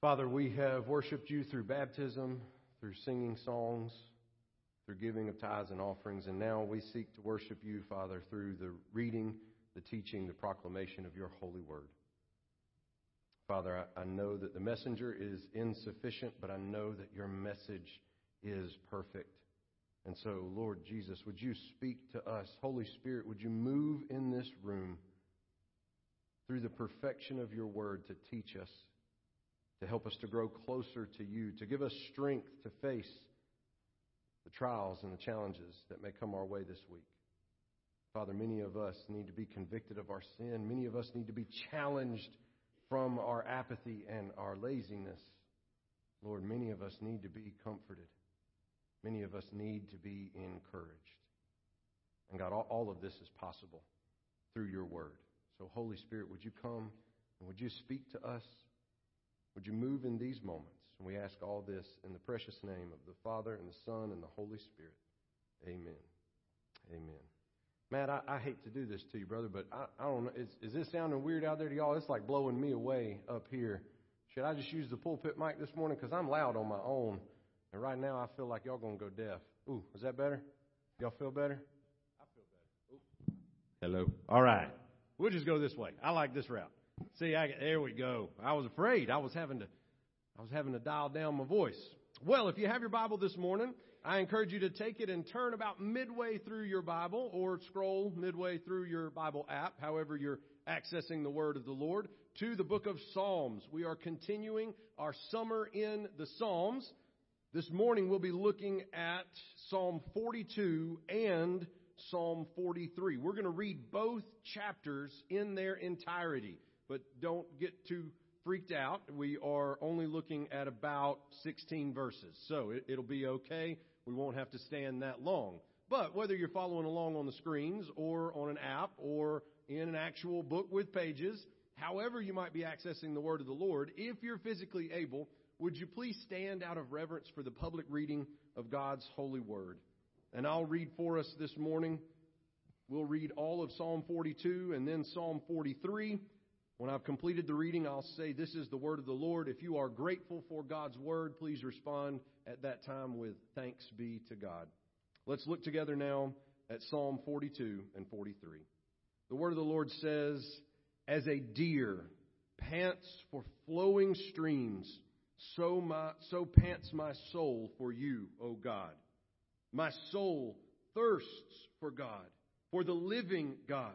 Father, we have worshiped you through baptism, through singing songs, through giving of tithes and offerings, and now we seek to worship you, Father, through the reading, the teaching, the proclamation of your holy word. Father, I, know that the messenger is insufficient, but I know that your message is perfect. And so, Lord Jesus, would you speak to us? Holy Spirit, would you move in this room through the perfection of your word to teach us, to help us to grow closer to you, to give us strength to face the trials and the challenges that may come our way this week. Father, many of us need to be convicted of our sin. Many of us need to be challenged from our apathy and our laziness. Lord, many of us need to be comforted. Many of us need to be encouraged. And God, all, of this is possible through your word. So, Holy Spirit, would you come and would you speak to us? Would you move in these moments? And we ask all this in the precious name of the Father and the Son and the Holy Spirit. Amen. Amen. Matt, I, I hate to do this to you, brother, but I, I don't know. Is, is this sounding weird out there to y'all? It's like blowing me away up here. Should I just use the pulpit mic this morning? Because I'm loud on my own. And right now I feel like y'all going to go deaf. Ooh, is that better? Y'all feel better? I feel better. Ooh. Hello. All right. We'll just go this way. I like this route. See, I, there we go. I was afraid. I was having to, I was having to dial down my voice. Well, if you have your Bible this morning, I encourage you to take it and turn about midway through your Bible or scroll midway through your Bible app, however you're accessing the Word of the Lord, to the book of Psalms. We are continuing our summer in the Psalms. This morning we'll be looking at Psalm 42 and Psalm 43. We're going to read both chapters in their entirety, but don't get too freaked out. We are only looking at about 16 verses, so it, will be okay. We won't have to stand that long. But whether you're following along on the screens or on an app or in an actual book with pages, however you might be accessing the Word of the Lord, if you're physically able, would you please stand out of reverence for the public reading of God's holy word? And I'll read for us this morning. We'll read all of Psalm 42 and then Psalm 43. When I've completed the reading, I'll say, This is the word of the Lord. If you are grateful for God's word, please respond at that time with thanks be to God. Let's look together now at Psalm 42 and 43. The word of the Lord says, As a deer pants for flowing streams, so, my, so pants my soul for you, O God. My soul thirsts for God, for the living God.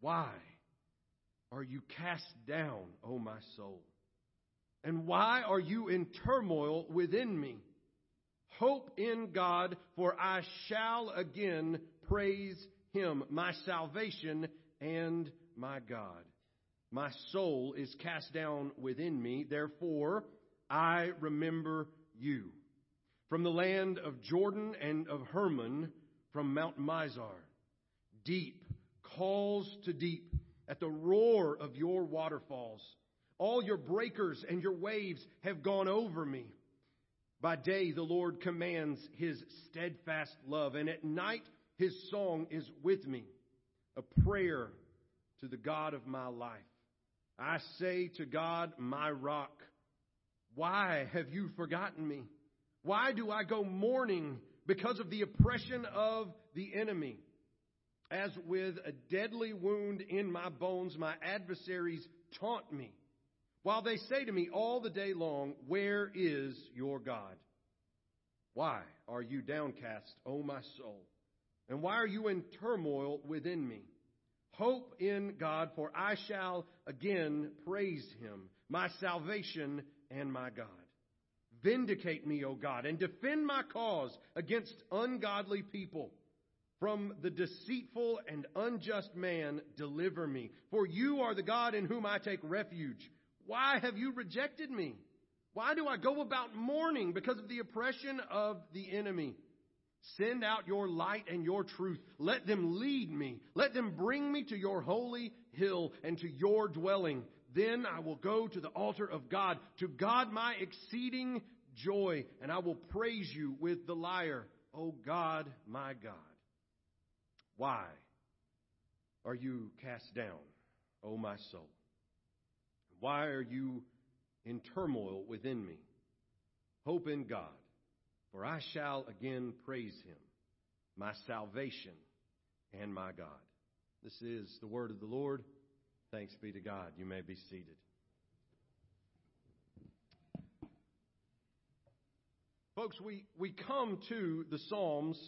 Why are you cast down, O my soul? And why are you in turmoil within me? Hope in God, for I shall again praise him, my salvation and my God. My soul is cast down within me, therefore I remember you. From the land of Jordan and of Hermon, from Mount Mizar, deep calls to deep at the roar of your waterfalls. All your breakers and your waves have gone over me. By day, the Lord commands his steadfast love, and at night, his song is with me, a prayer to the God of my life. I say to God, my rock, why have you forgotten me? Why do I go mourning because of the oppression of the enemy? As with a deadly wound in my bones, my adversaries taunt me, while they say to me all the day long, Where is your God? Why are you downcast, O my soul? And why are you in turmoil within me? Hope in God, for I shall again praise him, my salvation and my God. Vindicate me, O God, and defend my cause against ungodly people. From the deceitful and unjust man, deliver me. For you are the God in whom I take refuge. Why have you rejected me? Why do I go about mourning because of the oppression of the enemy? Send out your light and your truth. Let them lead me. Let them bring me to your holy hill and to your dwelling. Then I will go to the altar of God, to God my exceeding joy, and I will praise you with the lyre, O God, my God. Why are you cast down, O my soul? Why are you in turmoil within me? Hope in God, for I shall again praise him, my salvation and my God. This is the word of the Lord. Thanks be to God. You may be seated. Folks, we, we come to the Psalms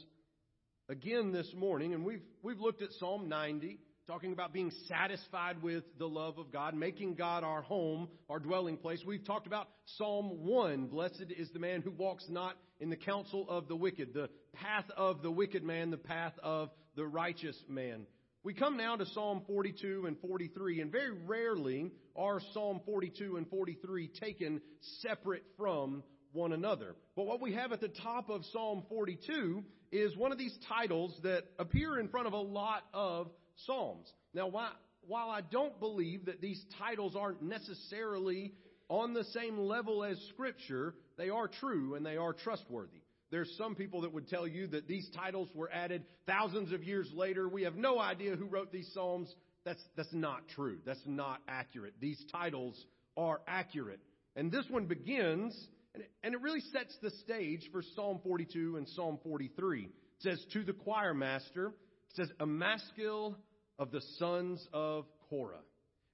again this morning, and we've, we've looked at Psalm 90, talking about being satisfied with the love of God, making God our home, our dwelling place. We've talked about Psalm 1, blessed is the man who walks not in the counsel of the wicked, the path of the wicked man, the path of the righteous man. We come now to Psalm 42 and 43, and very rarely are Psalm 42 and 43 taken separate from one another. But what we have at the top of Psalm 42 is one of these titles that appear in front of a lot of Psalms. Now, while I don't believe that these titles aren't necessarily on the same level as Scripture, they are true and they are trustworthy. There's some people that would tell you that these titles were added thousands of years later. We have no idea who wrote these Psalms. That's, that's not true. That's not accurate. These titles are accurate. And this one begins and it really sets the stage for Psalm 42 and Psalm 43. It says, To the choir master, it says, a maskil of the sons of Korah.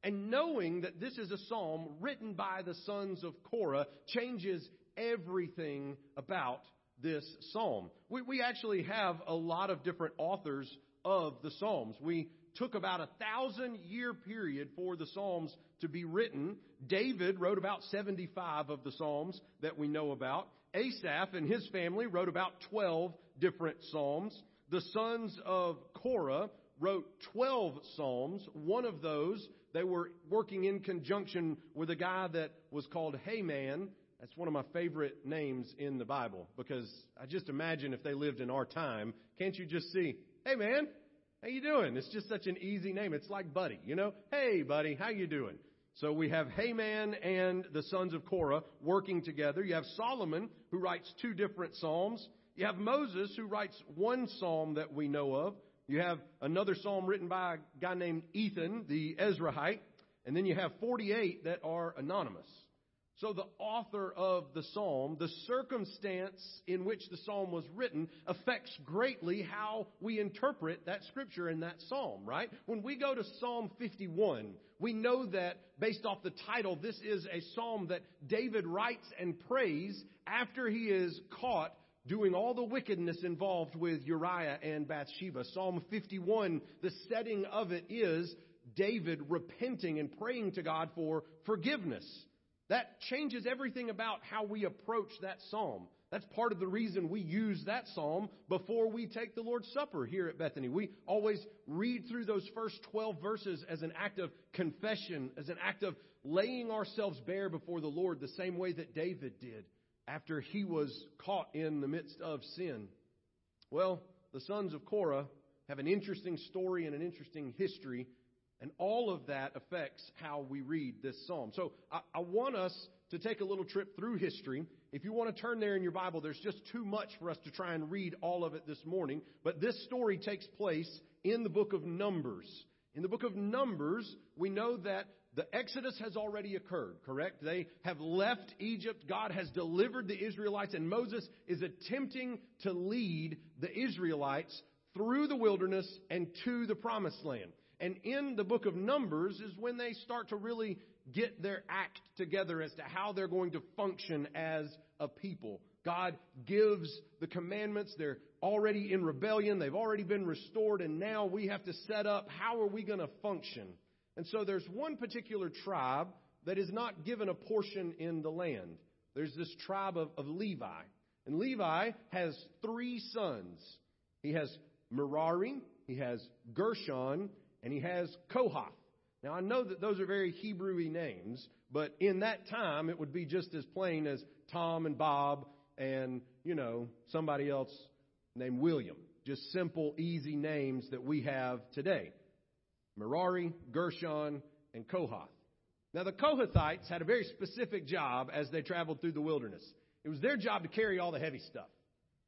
And knowing that this is a psalm written by the sons of Korah changes everything about this psalm. We, we actually have a lot of different authors of the psalms. We took about a thousand year period for the Psalms to be written. David wrote about 75 of the Psalms that we know about. Asaph and his family wrote about 12 different Psalms. The sons of Korah wrote 12 Psalms. One of those, they were working in conjunction with a guy that was called Heman. That's one of my favorite names in the Bible because I just imagine if they lived in our time, can't you just see, hey man, how you doing? It's just such an easy name. It's like Buddy, you know? Hey, buddy, how you doing? So we have Heman and the sons of Korah working together. You have Solomon, who writes two different psalms. You have Moses, who writes one psalm that we know of. You have another psalm written by a guy named Ethan, the Ezrahite, And then you have 48 that are anonymous. So the author of the psalm, the circumstance in which the psalm was written affects greatly how we interpret that scripture in that psalm, right? When we go to Psalm 51, we know that based off the title, this is a psalm that David writes and prays after he is caught doing all the wickedness involved with Uriah and Bathsheba. Psalm 51, the setting of it is David repenting and praying to God for forgiveness. That changes everything about how we approach that psalm. That's part of the reason we use that psalm before we take the Lord's Supper here at Bethany. We always read through those first 12 verses as an act of confession, as an act of laying ourselves bare before the Lord, the same way that David did after he was caught in the midst of sin. Well, the sons of Korah have an interesting story and an interesting history and all of that affects how we read this psalm. So I, I, want us to take a little trip through history. If you want to turn there in your Bible, there's just too much for us to try and read all of it this morning. But this story takes place in the book of Numbers. In the book of Numbers, we know that the Exodus has already occurred, correct? They have left Egypt. God has delivered the Israelites, and Moses is attempting to lead the Israelites through the wilderness and to the promised land. And in the book of Numbers is when they start to really get their act together as to how they're going to function as a people. God gives the commandments. They're already in rebellion. They've already been restored. And now we have to set up how are we going to function? And so there's one particular tribe that is not given a portion in the land. There's this tribe of, of Levi. And Levi has three sons. He has Merari, he has Gershon, and he has Kohath. Now I know that those are very Hebrewy names, But in that time, it would be just as plain as Tom and Bob and, you know, somebody else named William. Just simple, easy names that we have today. Merari, Gershon, and Kohath. Now the Kohathites had a very specific job as they traveled through the wilderness. It was their job to carry all the heavy stuff.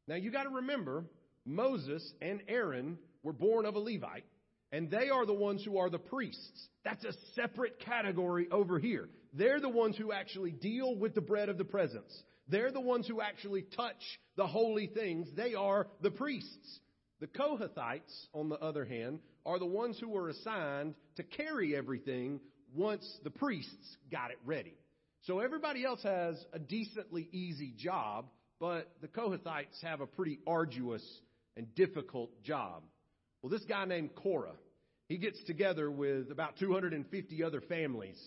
Now you gotta remember, Moses and Aaron were born of a Levite, and they are the ones who are the priests. That's a separate category over here. They're the ones who actually deal with the bread of the presence. They're the ones who actually touch the holy things. They are the priests. The Kohathites, on the other hand, are the ones who were assigned to carry everything once the priests got it ready. So everybody else has a decently easy job, but the Kohathites have a pretty arduous and difficult job. Well, this guy named Korah, he gets together with about 250 other families,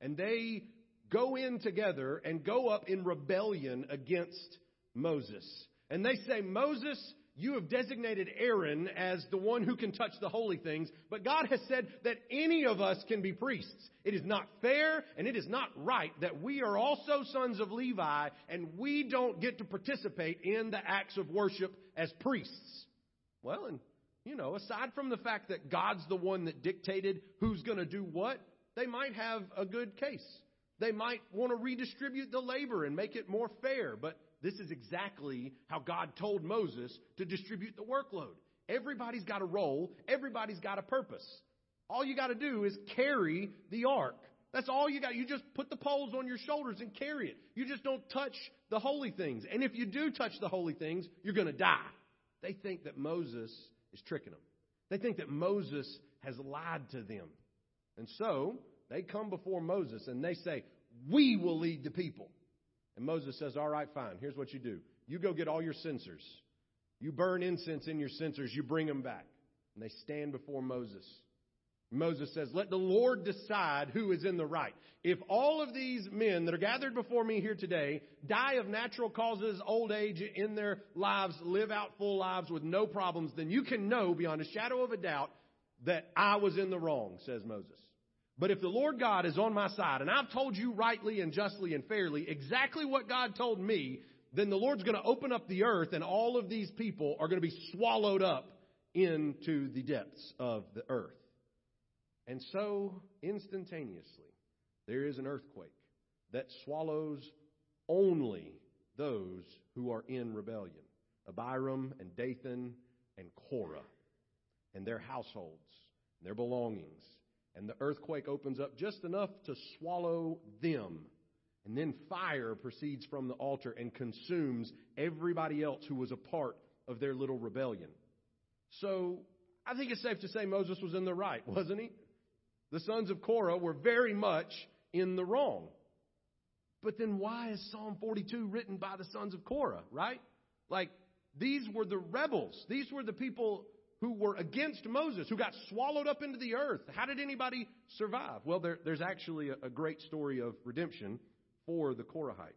and they go in together and go up in rebellion against Moses. And they say, Moses, you have designated Aaron as the one who can touch the holy things, but God has said that any of us can be priests. It is not fair and it is not right that we are also sons of Levi and we don't get to participate in the acts of worship as priests. Well, and you know, aside from the fact that God's the one that dictated who's going to do what, they might have a good case. They might want to redistribute the labor and make it more fair, but this is exactly how God told Moses to distribute the workload. Everybody's got a role, everybody's got a purpose. All you got to do is carry the ark. That's all you got. You just put the poles on your shoulders and carry it. You just don't touch the holy things. And if you do touch the holy things, you're going to die. They think that Moses is tricking them. They think that Moses has lied to them. And so they come before Moses and they say, We will lead the people. And Moses says, All right, fine. Here's what you do you go get all your censers. You burn incense in your censers, you bring them back. And they stand before Moses. Moses says, Let the Lord decide who is in the right. If all of these men that are gathered before me here today die of natural causes, old age in their lives, live out full lives with no problems, then you can know beyond a shadow of a doubt that I was in the wrong, says Moses. But if the Lord God is on my side, and I've told you rightly and justly and fairly exactly what God told me, then the Lord's going to open up the earth and all of these people are going to be swallowed up into the depths of the earth. And so, instantaneously, there is an earthquake that swallows only those who are in rebellion Abiram and Dathan and Korah and their households, and their belongings and the earthquake opens up just enough to swallow them. And then fire proceeds from the altar and consumes everybody else who was a part of their little rebellion. So I think it's safe to say Moses was in the right, wasn't he? The sons of Korah were very much in the wrong. But then why is Psalm 42 written by the sons of Korah, right? Like, these were the rebels. These were the people who were against Moses, who got swallowed up into the earth. How did anybody survive? Well, there, there's actually a, a great story of redemption for the Korahites.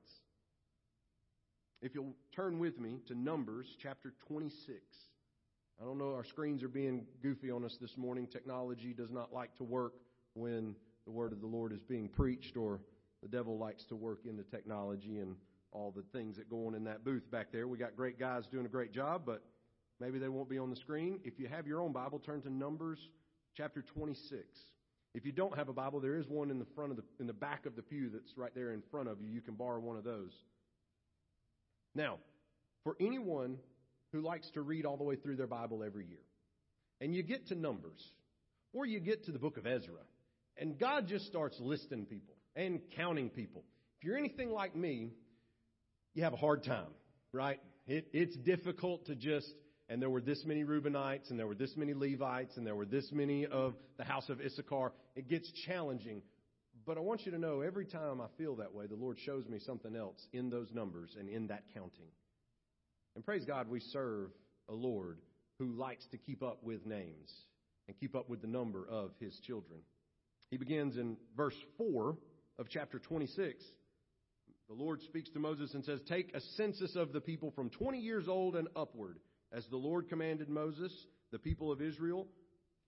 If you'll turn with me to Numbers chapter 26. I don't know, our screens are being goofy on us this morning. Technology does not like to work when the word of the Lord is being preached, or the devil likes to work into technology and all the things that go on in that booth back there. We got great guys doing a great job, but Maybe they won't be on the screen. If you have your own Bible, turn to Numbers chapter 26. If you don't have a Bible, there is one in the front of the in the back of the pew that's right there in front of you. You can borrow one of those. Now, for anyone who likes to read all the way through their Bible every year, and you get to Numbers, or you get to the book of Ezra, and God just starts listing people and counting people. If you're anything like me, you have a hard time, right? It, it's difficult to just and there were this many Reubenites, and there were this many Levites, and there were this many of the house of Issachar. It gets challenging. But I want you to know every time I feel that way, the Lord shows me something else in those numbers and in that counting. And praise God, we serve a Lord who likes to keep up with names and keep up with the number of his children. He begins in verse 4 of chapter 26. The Lord speaks to Moses and says, Take a census of the people from 20 years old and upward as the Lord commanded Moses, the people of Israel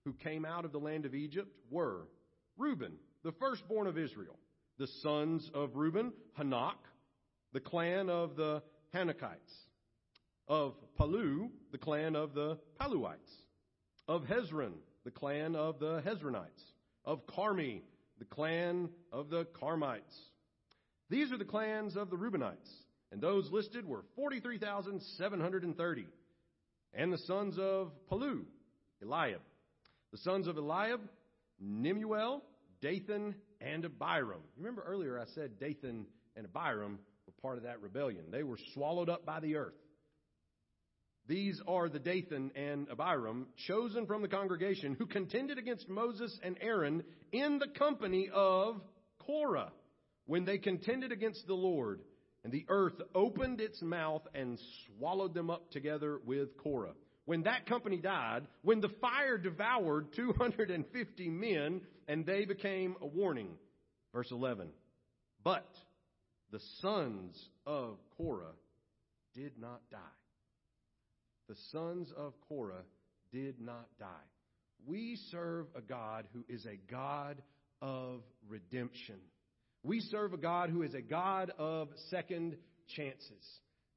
who came out of the land of Egypt were Reuben, the firstborn of Israel, The sons of Reuben, Hanoch, the clan of the Hanochites. Of Palu, the clan of the Paluites. Of Hezron, the clan of the Hezronites. Of Carmi, the clan of the Carmites. These are the clans of the Reubenites, and those listed were 43,730. And the sons of Palu, Eliab. The sons of Eliab, Nemuel, Dathan, and Abiram. Remember earlier I said Dathan and Abiram were part of that rebellion. They were swallowed up by the earth. These are the Dathan and Abiram, chosen from the congregation, who contended against Moses and Aaron in the company of Korah, when they contended against the Lord. And the earth opened its mouth and swallowed them up together with Korah. When that company died, when the fire devoured 250 men, and they became a warning. Verse 11. But the sons of Korah did not die. The sons of Korah did not die. We serve a God who is a God of redemption. We serve a God who is a God of second chances.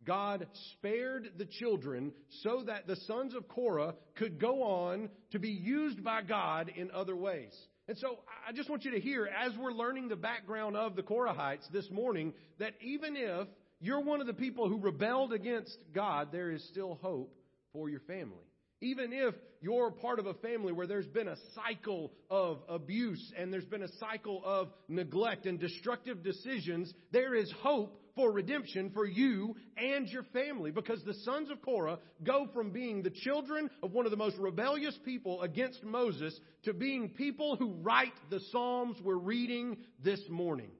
God spared the children so that the sons of Korah could go on to be used by God in other ways. And so I just want you to hear, as we're learning the background of the Korahites this morning, that even if you're one of the people who rebelled against God, there is still hope for your family. Even if you're part of a family where there's been a cycle of abuse and there's been a cycle of neglect and destructive decisions, there is hope for redemption for you and your family because the sons of Korah go from being the children of one of the most rebellious people against Moses to being people who write the Psalms we're reading this morning.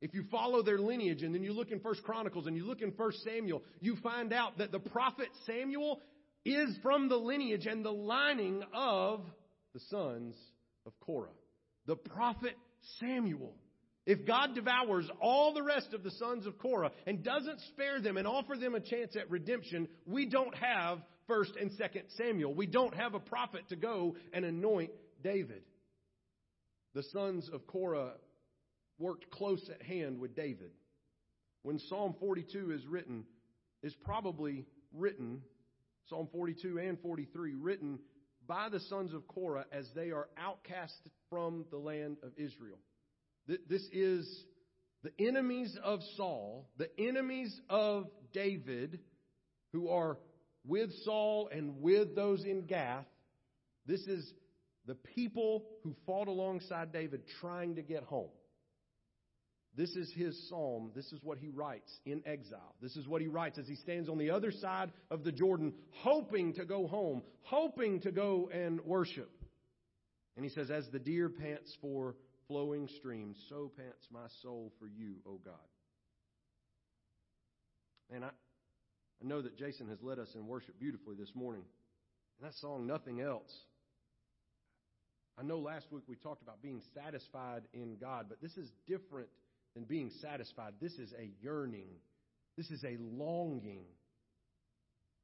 If you follow their lineage and then you look in First Chronicles and you look in First Samuel, you find out that the prophet Samuel is from the lineage and the lining of the sons of Korah. The prophet Samuel. If God devours all the rest of the sons of Korah and doesn't spare them and offer them a chance at redemption, we don't have 1st and 2nd Samuel. We don't have a prophet to go and anoint David. The sons of Korah worked close at hand with David. When Psalm 42 is written, is probably written, Psalm 42 and 43, written by the sons of Korah as they are outcast from the land of Israel. This is the enemies of Saul, the enemies of David, who are with Saul and with those in Gath. This is the people who fought alongside David trying to get home. This is his psalm. This is what he writes in exile. This is what he writes as he stands on the other side of the Jordan, hoping to go home, hoping to go and worship. And he says, As the deer pants for flowing streams, so pants my soul for you, O God. And I, I know that Jason has led us in worship beautifully this morning. And that song, Nothing Else. I know last week we talked about being satisfied in God, but this is different than being satisfied. This is a yearning. This is a longing.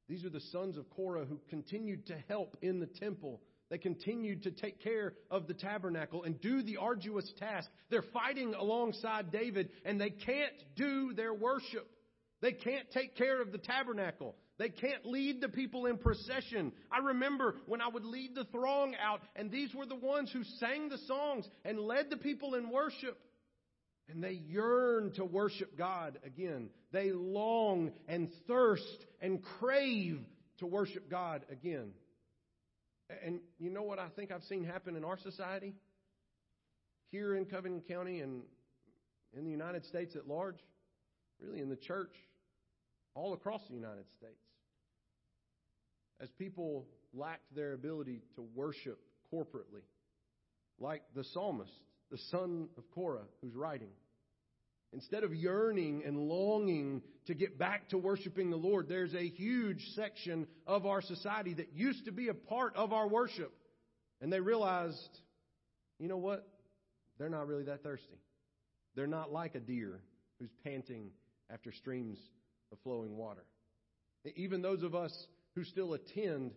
These are the sons of Korah who continued to help in the temple they continued to take care of the tabernacle and do the arduous task. They're fighting alongside David and they can't do their worship. They can't take care of the tabernacle. They can't lead the people in procession. I remember when I would lead the throng out, and these were the ones who sang the songs and led the people in worship. And they yearn to worship God again. They long and thirst and crave to worship God again. And you know what I think I've seen happen in our society? Here in Covington County and in the United States at large, really in the church, all across the United States. As people lacked their ability to worship corporately, like the psalmist, the son of Korah, who's writing. Instead of yearning and longing to get back to worshiping the Lord, there's a huge section of our society that used to be a part of our worship. And they realized, you know what? They're not really that thirsty. They're not like a deer who's panting after streams of flowing water. Even those of us who still attend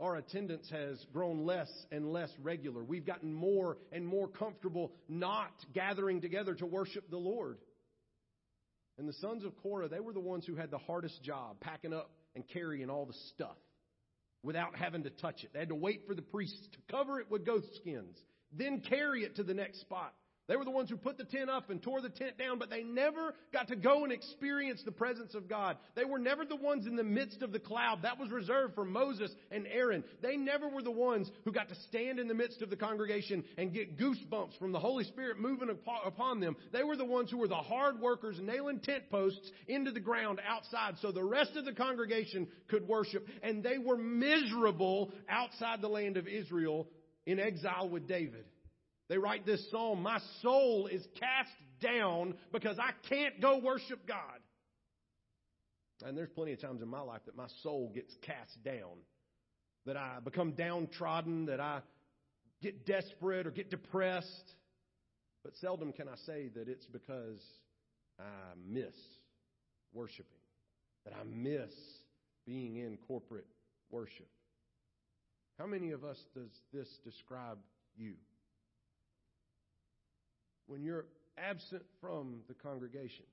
Our attendance has grown less and less regular. We've gotten more and more comfortable not gathering together to worship the Lord. And the sons of Korah, they were the ones who had the hardest job, packing up and carrying all the stuff without having to touch it. They had to wait for the priests to cover it with goat skins, then carry it to the next spot. They were the ones who put the tent up and tore the tent down, but they never got to go and experience the presence of God. They were never the ones in the midst of the cloud. That was reserved for Moses and Aaron. They never were the ones who got to stand in the midst of the congregation and get goosebumps from the Holy Spirit moving upon them. They were the ones who were the hard workers nailing tent posts into the ground outside so the rest of the congregation could worship. And they were miserable outside the land of Israel in exile with David. They write this psalm, My soul is cast down because I can't go worship God. And there's plenty of times in my life that my soul gets cast down, that I become downtrodden, that I get desperate or get depressed. But seldom can I say that it's because I miss worshiping, that I miss being in corporate worship. How many of us does this describe you? When you're absent from the congregation.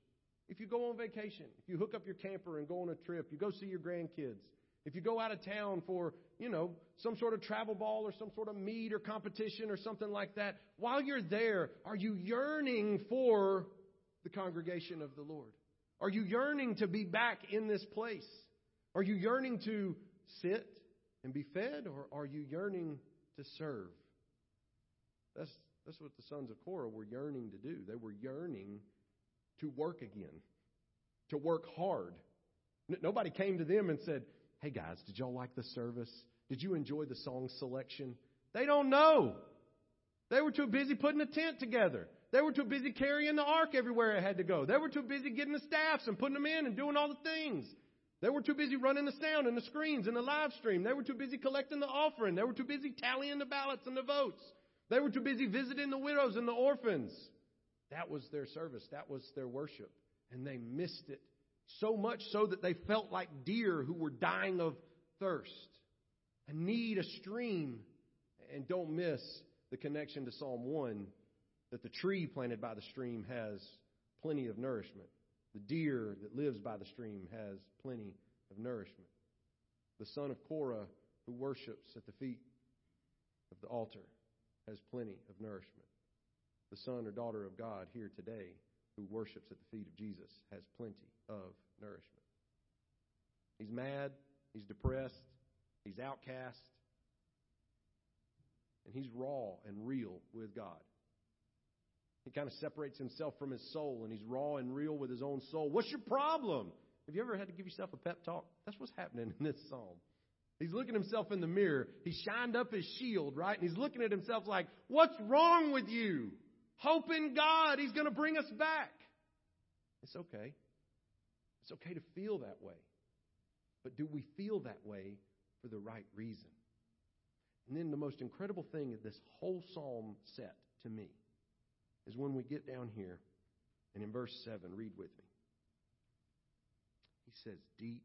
If you go on vacation, if you hook up your camper and go on a trip, you go see your grandkids, if you go out of town for, you know, some sort of travel ball or some sort of meet or competition or something like that, while you're there, are you yearning for the congregation of the Lord? Are you yearning to be back in this place? Are you yearning to sit and be fed or are you yearning to serve? That's that's what the sons of Korah were yearning to do. They were yearning to work again, to work hard. Nobody came to them and said, Hey guys, did y'all like the service? Did you enjoy the song selection? They don't know. They were too busy putting a tent together. They were too busy carrying the ark everywhere it had to go. They were too busy getting the staffs and putting them in and doing all the things. They were too busy running the sound and the screens and the live stream. They were too busy collecting the offering. They were too busy tallying the ballots and the votes. They were too busy visiting the widows and the orphans. That was their service. That was their worship. And they missed it so much so that they felt like deer who were dying of thirst and need a stream. And don't miss the connection to Psalm 1 that the tree planted by the stream has plenty of nourishment. The deer that lives by the stream has plenty of nourishment. The son of Korah who worships at the feet of the altar has plenty of nourishment. The son or daughter of God here today who worships at the feet of Jesus has plenty of nourishment. He's mad, he's depressed, he's outcast, and he's raw and real with God. He kind of separates himself from his soul and he's raw and real with his own soul. What's your problem? Have you ever had to give yourself a pep talk? That's what's happening in this psalm. He's looking himself in the mirror. He shined up his shield, right? And he's looking at himself like, what's wrong with you? Hope in God. He's going to bring us back. It's okay. It's okay to feel that way. But do we feel that way for the right reason? And then the most incredible thing of this whole psalm set to me is when we get down here and in verse 7, read with me. He says, Deep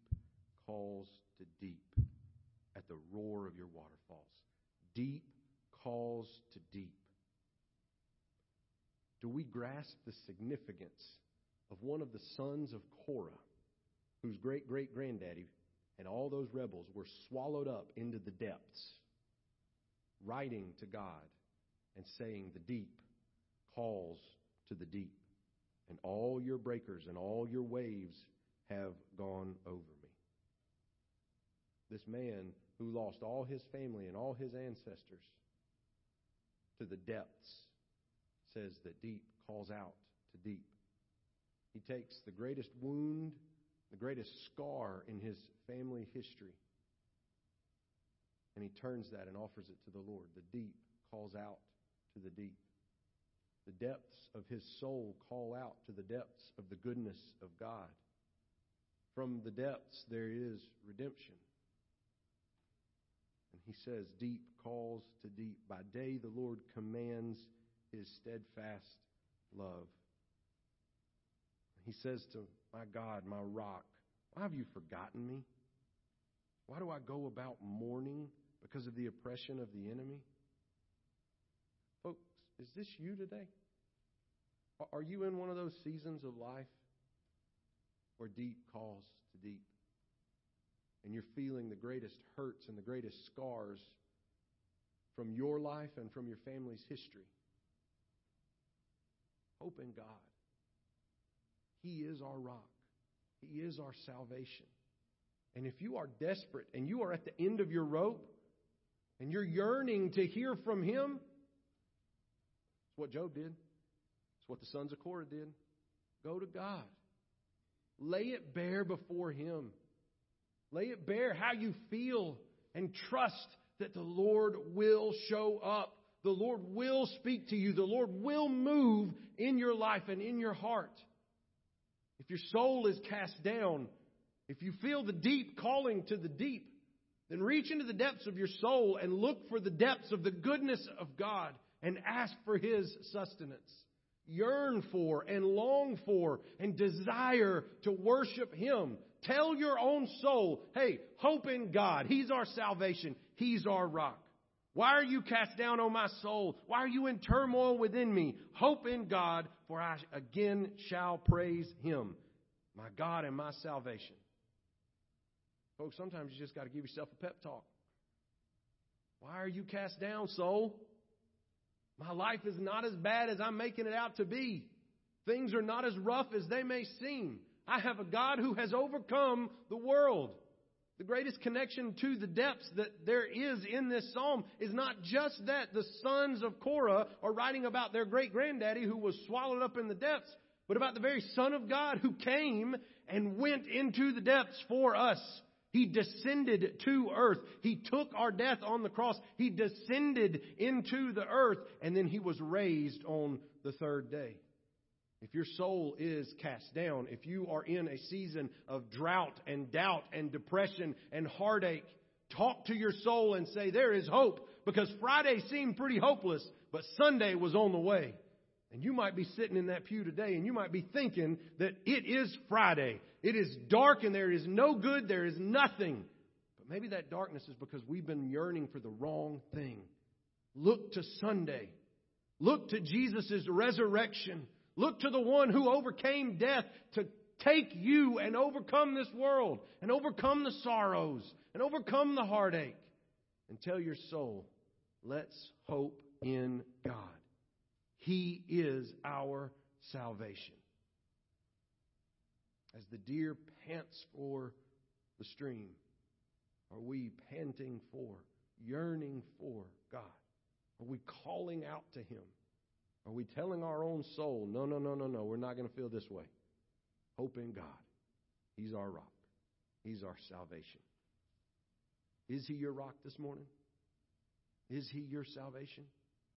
calls to deep at the roar of your waterfalls. Deep calls to deep. Do we grasp the significance of one of the sons of Korah, whose great great granddaddy and all those rebels were swallowed up into the depths, writing to God and saying, The deep calls to the deep, and all your breakers and all your waves have gone over me. This man who lost all his family and all his ancestors to the depths says that deep calls out to deep. He takes the greatest wound, the greatest scar in his family history, and he turns that and offers it to the Lord. The deep calls out to the deep. The depths of his soul call out to the depths of the goodness of God. From the depths, there is redemption. And he says, Deep calls to deep. By day, the Lord commands his steadfast love. He says to my God, my rock, why have you forgotten me? Why do I go about mourning because of the oppression of the enemy? Folks, is this you today? Are you in one of those seasons of life where deep calls to deep? And you're feeling the greatest hurts and the greatest scars from your life and from your family's history. Hope in God. He is our rock, He is our salvation. And if you are desperate and you are at the end of your rope and you're yearning to hear from Him, it's what Job did. It's what the sons of Korah did. Go to God. Lay it bare before Him. Lay it bare how you feel and trust that the Lord will show up. The Lord will speak to you. The Lord will move in your life and in your heart. If your soul is cast down, if you feel the deep calling to the deep, then reach into the depths of your soul and look for the depths of the goodness of God and ask for His sustenance. Yearn for and long for and desire to worship Him. Tell your own soul, hey, hope in God. He's our salvation. He's our rock. Why are you cast down, O my soul? Why are you in turmoil within me? Hope in God, for I again shall praise Him, my God and my salvation. Folks, sometimes you just got to give yourself a pep talk. Why are you cast down, soul? My life is not as bad as I'm making it out to be. Things are not as rough as they may seem. I have a God who has overcome the world. The greatest connection to the depths that there is in this psalm is not just that the sons of Korah are writing about their great granddaddy who was swallowed up in the depths, but about the very Son of God who came and went into the depths for us. He descended to earth. He took our death on the cross. He descended into the earth, and then he was raised on the third day. If your soul is cast down, if you are in a season of drought and doubt and depression and heartache, talk to your soul and say, There is hope, because Friday seemed pretty hopeless, but Sunday was on the way. And you might be sitting in that pew today and you might be thinking that it is Friday. It is dark and there is no good, there is nothing. But maybe that darkness is because we've been yearning for the wrong thing. Look to Sunday. Look to Jesus' resurrection. Look to the one who overcame death to take you and overcome this world and overcome the sorrows and overcome the heartache. And tell your soul, let's hope in God. He is our salvation. As the deer pants for the stream, are we panting for, yearning for God? Are we calling out to Him? Are we telling our own soul, no, no, no, no, no, we're not going to feel this way? Hope in God. He's our rock, He's our salvation. Is He your rock this morning? Is He your salvation?